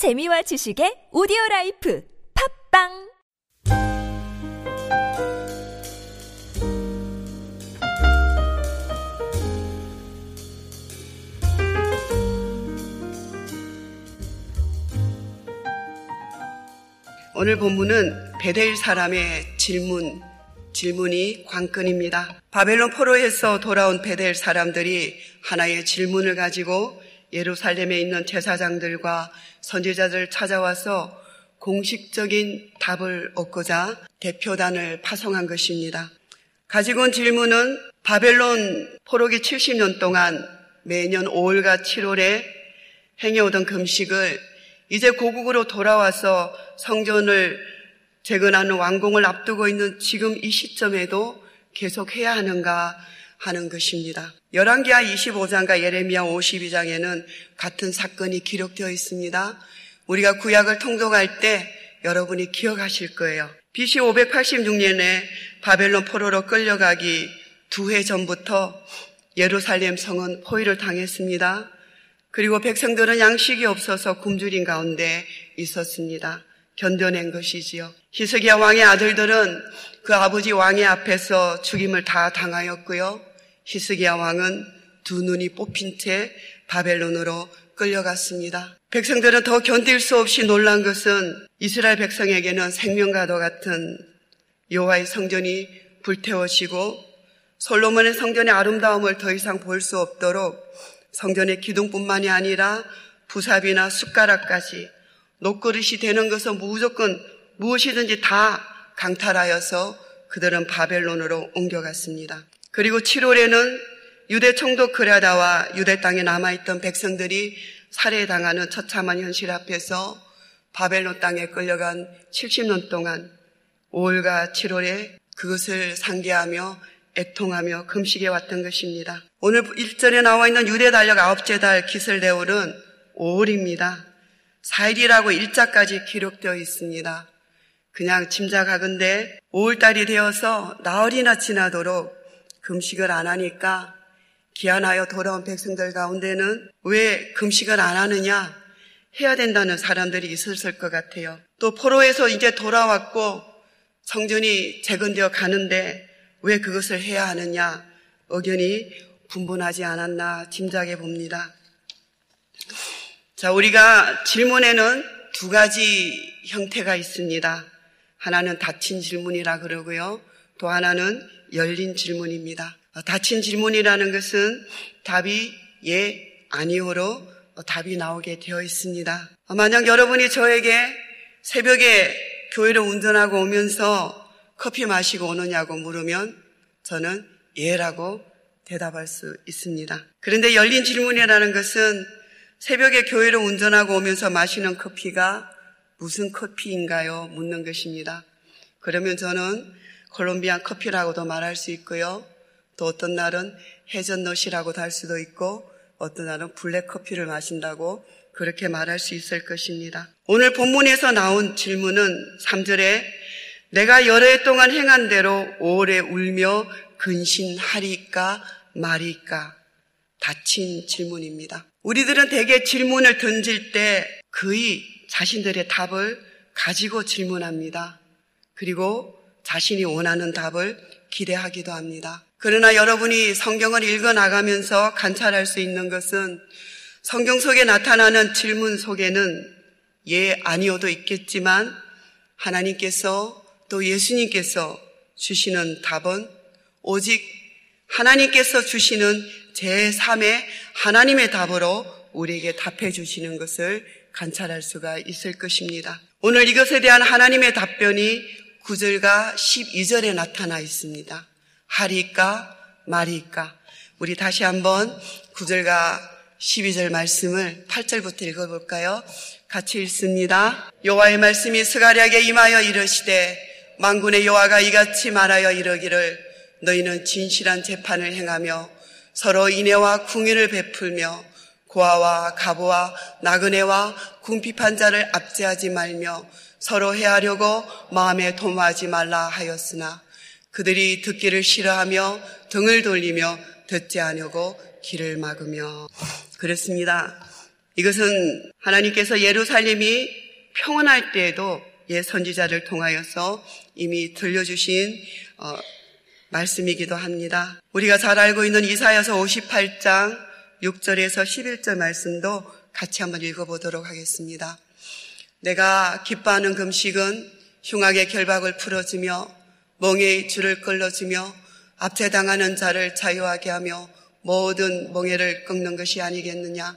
재미와 지식의 오디오 life 팟빵 오늘 본문은 베델 사람의 질문, 질문이 관건입니다. 바벨론 포로에서 돌아온 베델 사람들이 하나의 질문을 가지고 예루살렘에 있는 제사장들과 선지자들 찾아와서 공식적인 답을 얻고자 대표단을 파송한 것입니다. 가지고 온 질문은 바벨론 포로기 70년 동안 매년 5월과 7월에 행해오던 금식을 이제 고국으로 돌아와서 성전을 재건하는 완공을 앞두고 있는 지금 이 시점에도 계속해야 하는가 하는 것입니다. 열왕기하 25장과 예레미야 52장에는 같은 사건이 기록되어 있습니다. 우리가 구약을 통독할 때 여러분이 기억하실 거예요. BC 586년에 바벨론 포로로 끌려가기 두 해 전부터 예루살렘 성은 포위를 당했습니다. 그리고 백성들은 양식이 없어서 굶주린 가운데 있었습니다. 견뎌낸 것이지요. 히스기야 왕의 아들들은 그 아버지 왕의 앞에서 죽임을 다 당하였고요. 히스기야 왕은 두 눈이 뽑힌 채 바벨론으로 끌려갔습니다. 백성들은 더 견딜 수 없이 놀란 것은 이스라엘 백성에게는 생명과도 같은 여호와의 성전이 불태워지고 솔로몬의 성전의 아름다움을 더 이상 볼 수 없도록 성전의 기둥뿐만이 아니라 부삽이나 숟가락까지 녹그릇이 되는 것은 무조건 무엇이든지 다 강탈하여서 그들은 바벨론으로 옮겨갔습니다. 그리고 7월에는 유대 총독 그라다와 유대 땅에 남아있던 백성들이 살해당하는 처참한 현실 앞에서 바벨론 땅에 끌려간 70년 동안 5월과 7월에 그것을 상기하며 애통하며 금식해 왔던 것입니다. 오늘 1절에 나와 있는 유대 달력 아홉째 달 기슬대월은 5월입니다. 4일이라고 일자까지 기록되어 있습니다. 그냥 짐작하건대 5월달이 되어서 나흘이나 지나도록 금식을 안 하니까 기한하여 돌아온 백성들 가운데는 왜 금식을 안 하느냐 해야 된다는 사람들이 있었을 것 같아요. 또 포로에서 이제 돌아왔고 성전이 재건되어 가는데 왜 그것을 해야 하느냐 의견이 분분하지 않았나 짐작해 봅니다. 자, 우리가 질문에는 두 가지 형태가 있습니다. 하나는 닫힌 질문이라 그러고요. 또 하나는 열린 질문입니다. 닫힌 질문이라는 것은 답이 예, 아니오로 답이 나오게 되어 있습니다. 만약 여러분이 저에게 새벽에 교회를 운전하고 오면서 커피 마시고 오느냐고 물으면 저는 예라고 대답할 수 있습니다. 그런데 열린 질문이라는 것은 새벽에 교회를 운전하고 오면서 마시는 커피가 무슨 커피인가요? 묻는 것입니다. 그러면 저는 콜롬비안 커피라고도 말할 수 있고요. 또 어떤 날은 해전넛이라고도 할 수도 있고 어떤 날은 블랙 커피를 마신다고 그렇게 말할 수 있을 것입니다. 오늘 본문에서 나온 질문은 3절에 내가 여러 해 동안 행한 대로 오래 울며 근신하리까 말이까 닫힌 질문입니다. 우리들은 대개 질문을 던질 때 거의 자신들의 답을 가지고 질문합니다. 그리고 자신이 원하는 답을 기대하기도 합니다. 그러나 여러분이 성경을 읽어 나가면서 관찰할 수 있는 것은 성경 속에 나타나는 질문 속에는 예, 아니어도 있겠지만 하나님께서 또 예수님께서 주시는 답은 오직 하나님께서 주시는 제3의 하나님의 답으로 우리에게 답해 주시는 것을 관찰할 수가 있을 것입니다. 오늘 이것에 대한 하나님의 답변이 9절과 12절에 나타나 있습니다. 하리까 말이까 우리 다시 한번 9절과 12절 말씀을 8절부터 읽어볼까요? 같이 읽습니다. 여호와의 말씀이 스가랴에게 임하여 이르시되 만군의 여호와가 이같이 말하여 이르기를 너희는 진실한 재판을 행하며 서로 인애와 궁유를 베풀며 고아와 가보와 나그네와 궁핍한 자를 압제하지 말며 서로 해하려고 마음에 도모하지 말라 하였으나 그들이 듣기를 싫어하며 등을 돌리며 듣지 않으려고 길을 막으며 그렇습니다. 이것은 하나님께서 예루살렘이 평온할 때에도 예 선지자를 통하여서 이미 들려주신 어, 말씀이기도 합니다. 우리가 잘 알고 있는 이사야서 58장 6절에서 11절 말씀도 같이 한번 읽어보도록 하겠습니다. 내가 기뻐하는 금식은 흉악의 결박을 풀어주며 멍에의 줄을 끌어주며 압제당하는 자를 자유하게 하며 모든 멍에를 꺾는 것이 아니겠느냐.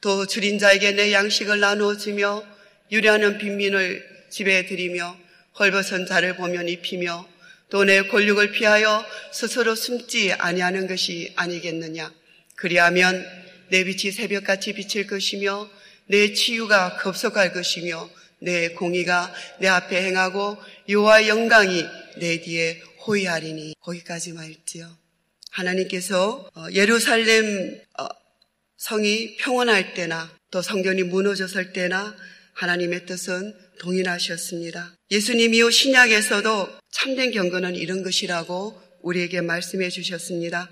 또 줄인 자에게 내 양식을 나누어 주며 유리하는 빈민을 집에 들이며 헐벗은 자를 보면 입히며 또 내 권력을 피하여 스스로 숨지 아니하는 것이 아니겠느냐. 그리하면 내 빛이 새벽같이 비칠 것이며 내 치유가 급속할 것이며 내 공의가 내 앞에 행하고 요와 영광이 내 뒤에 호위하리니 거기까지만 읽지요. 하나님께서 어, 예루살렘 어, 성이 평온할 때나 또 성전이 무너졌을 때나 하나님의 뜻은 동일하셨습니다. 예수님이요 신약에서도 참된 경건은 이런 것이라고 우리에게 말씀해 주셨습니다.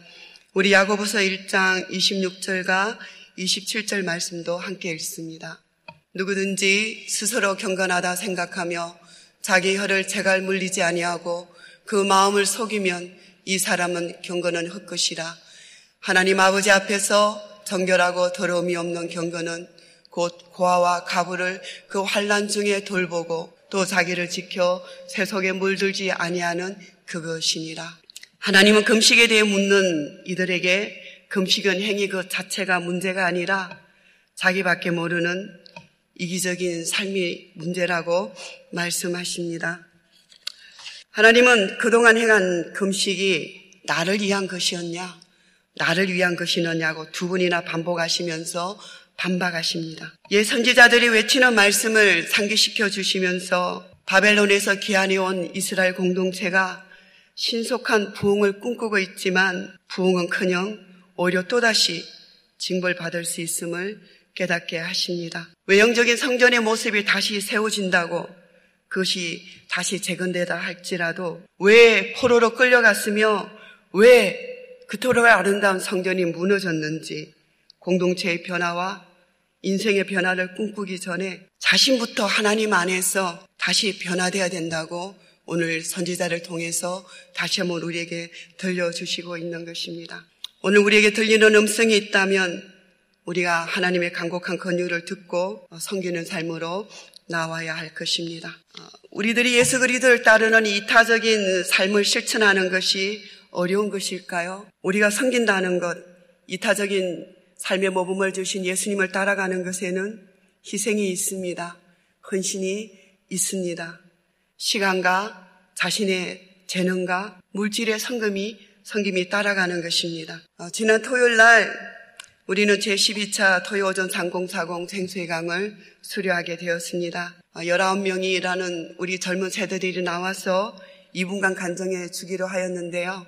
우리 야고보서 1장 26절과 27절 말씀도 함께 읽습니다. 누구든지 스스로 경건하다 생각하며 자기 혀를 제갈 물리지 아니하고 그 마음을 속이면 이 사람은 경건은 헛것이라. 하나님 아버지 앞에서 정결하고 더러움이 없는 경건은 곧 고아와 가부를 그 환란 중에 돌보고 또 자기를 지켜 세속에 물들지 아니하는 그것이니라. 하나님은 금식에 대해 묻는 이들에게 금식은 행위 그 자체가 문제가 아니라 자기밖에 모르는 이기적인 삶이 문제라고 말씀하십니다. 하나님은 그동안 행한 금식이 나를 위한 것이었냐, 나를 위한 것이었냐고 두 분이나 반복하시면서 반박하십니다. 예 선지자들이 외치는 말씀을 상기시켜 주시면서 바벨론에서 기한이 온 이스라엘 공동체가 신속한 부흥을 꿈꾸고 있지만 부흥은 커녕 오히려 또다시 징벌 받을 수 있음을 깨닫게 하십니다. 외형적인 성전의 모습이 다시 세워진다고 그것이 다시 재건되다 할지라도 왜 포로로 끌려갔으며 왜 그토록 아름다운 성전이 무너졌는지 공동체의 변화와 인생의 변화를 꿈꾸기 전에 자신부터 하나님 안에서 다시 변화되어야 된다고 오늘 선지자를 통해서 다시 한번 우리에게 들려주시고 있는 것입니다. 오늘 우리에게 들리는 음성이 있다면 우리가 하나님의 간곡한 권유를 듣고 섬기는 삶으로 나와야 할 것입니다. 어, 우리들이 예수 그리스도를 따르는 이타적인 삶을 실천하는 것이 어려운 것일까요? 우리가 섬긴다는 것, 이타적인 삶의 모범을 주신 예수님을 따라가는 것에는 희생이 있습니다. 헌신이 있습니다. 시간과 자신의 재능과 물질의 성금이 성김이 따라가는 것입니다. 어, 지난 토요일 날 우리는 제12차 토요오전 3040 생수의 강을 수료하게 되었습니다. 19명이라는 어, 우리 젊은 세대들이 나와서 2분간 간정해 주기로 하였는데요.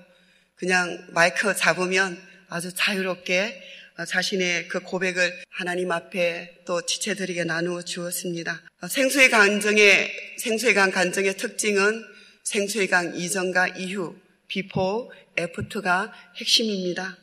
그냥 마이크 잡으면 아주 자유롭게 어, 자신의 그 고백을 하나님 앞에 또 지체들에게 나누어 주었습니다. 어, 생수의 간증의 생수의 강 간증의 특징은 생수의 강 이전과 이후 비포 애프트가 핵심입니다.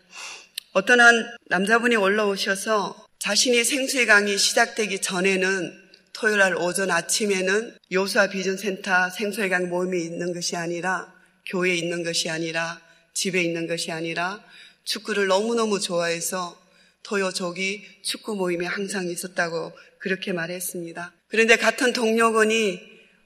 어떤 한 남자분이 올라오셔서 자신이 생수의 강이 시작되기 전에는 토요일 날 오전 아침에는 요수아 비전센터 생수의 강 모임이 있는 것이 아니라 교회에 있는 것이 아니라 집에 있는 것이 아니라 축구를 너무너무 좋아해서 토요족이 축구 모임에 항상 있었다고 그렇게 말했습니다. 그런데 같은 동료군이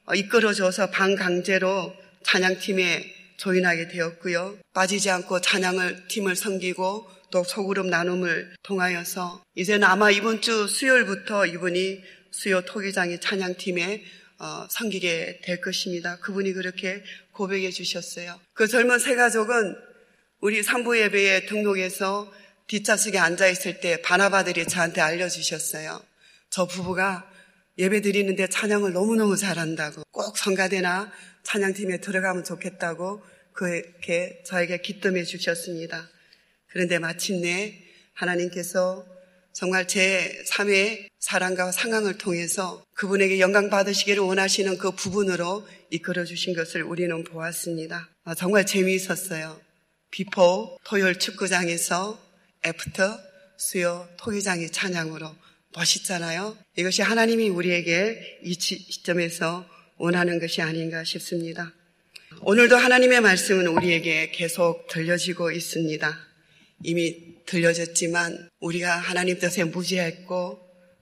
어, 이끌어줘서 반강제로 찬양팀에 조인하게 되었고요. 빠지지 않고 찬양을 팀을 섬기고 또 소그룹 나눔을 통하여서 이제는 아마 이번 주 수요일부터 이분이 수요 토기장의 찬양팀에 어, 섬기게 될 것입니다. 그분이 그렇게 고백해 주셨어요. 그 젊은 세 가족은 우리 산부 예배에 등록해서 뒷좌석에 앉아 있을 때 바나바들이 저한테 알려주셨어요. 저 부부가 예배 드리는데 찬양을 너무너무 잘한다고 꼭 성가대나 찬양팀에 들어가면 좋겠다고 그렇게 저에게 기뜸해 주셨습니다. 그런데 마침내 하나님께서 정말 제 3의 사람과 상황을 통해서 그분에게 영광 받으시기를 원하시는 그 부분으로 이끌어 주신 것을 우리는 보았습니다. 아, 정말 재미있었어요. before 토요일 축구장에서 after 수요 토기장의 찬양으로 멋있잖아요. 이것이 하나님이 우리에게 이 시점에서 원하는 것이 아닌가 싶습니다. 오늘도 하나님의 말씀은 우리에게 계속 들려지고 있습니다. 이미 들려졌지만 우리가 하나님 뜻에 무지했고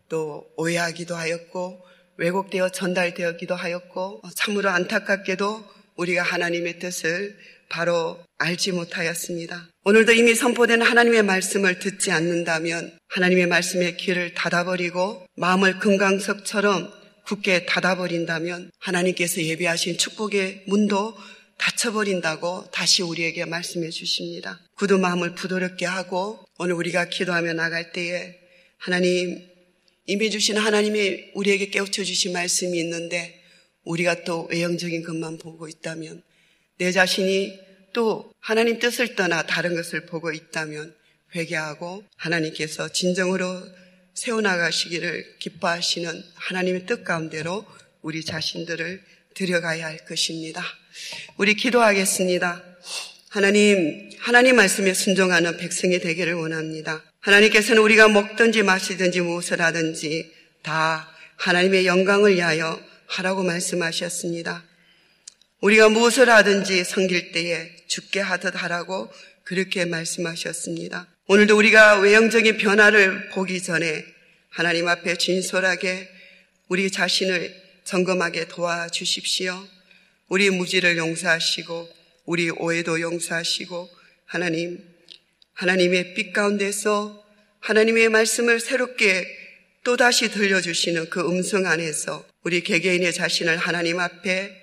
또 오해하기도 하였고 왜곡되어 전달되었기도 하였고 참으로 안타깝게도 우리가 하나님의 뜻을 바로 알지 못하였습니다. 오늘도 이미 선포된 하나님의 말씀을 듣지 않는다면 하나님의 말씀의 귀를 닫아버리고 마음을 금강석처럼 굳게 닫아버린다면 하나님께서 예비하신 축복의 문도 닫혀버린다고 다시 우리에게 말씀해 주십니다. 구두 마음을 부드럽게 하고 오늘 우리가 기도하며 나갈 때에 하나님 이미 주신 하나님이 우리에게 깨우쳐 주신 말씀이 있는데 우리가 또 외형적인 것만 보고 있다면 내 자신이 또 하나님 뜻을 떠나 다른 것을 보고 있다면 회개하고 하나님께서 진정으로 세워나가시기를 기뻐하시는 하나님의 뜻 가운데로 우리 자신들을 들여가야 할 것입니다. 우리 기도하겠습니다. 하나님, 하나님 말씀에 순종하는 백성이 되기를 원합니다. 하나님께서는 우리가 먹든지 마시든지 무엇을 하든지 다 하나님의 영광을 위하여 하라고 말씀하셨습니다. 우리가 무엇을 하든지 섬길 때에 죽게 하듯 하라고 그렇게 말씀하셨습니다. 오늘도 우리가 외형적인 변화를 보기 전에 하나님 앞에 진솔하게 우리 자신을 점검하게 도와주십시오. 우리 무지를 용서하시고 우리 오해도 용서하시고 하나님 하나님의 빛 가운데서 하나님의 말씀을 새롭게 또다시 들려주시는 그 음성 안에서 우리 개개인의 자신을 하나님 앞에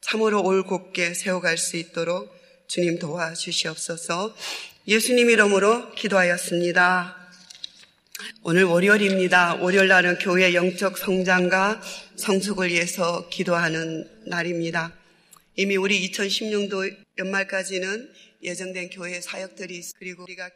참으로 올곧게 세워갈 수 있도록 주님 도와주시옵소서 예수님 이름으로 기도하였습니다. 오늘 월요일입니다. 월요일 날은 교회 영적 성장과 성숙을 위해서 기도하는 날입니다. 이미 우리 2016도 연말까지는 예정된 교회 사역들이 그리고 우리가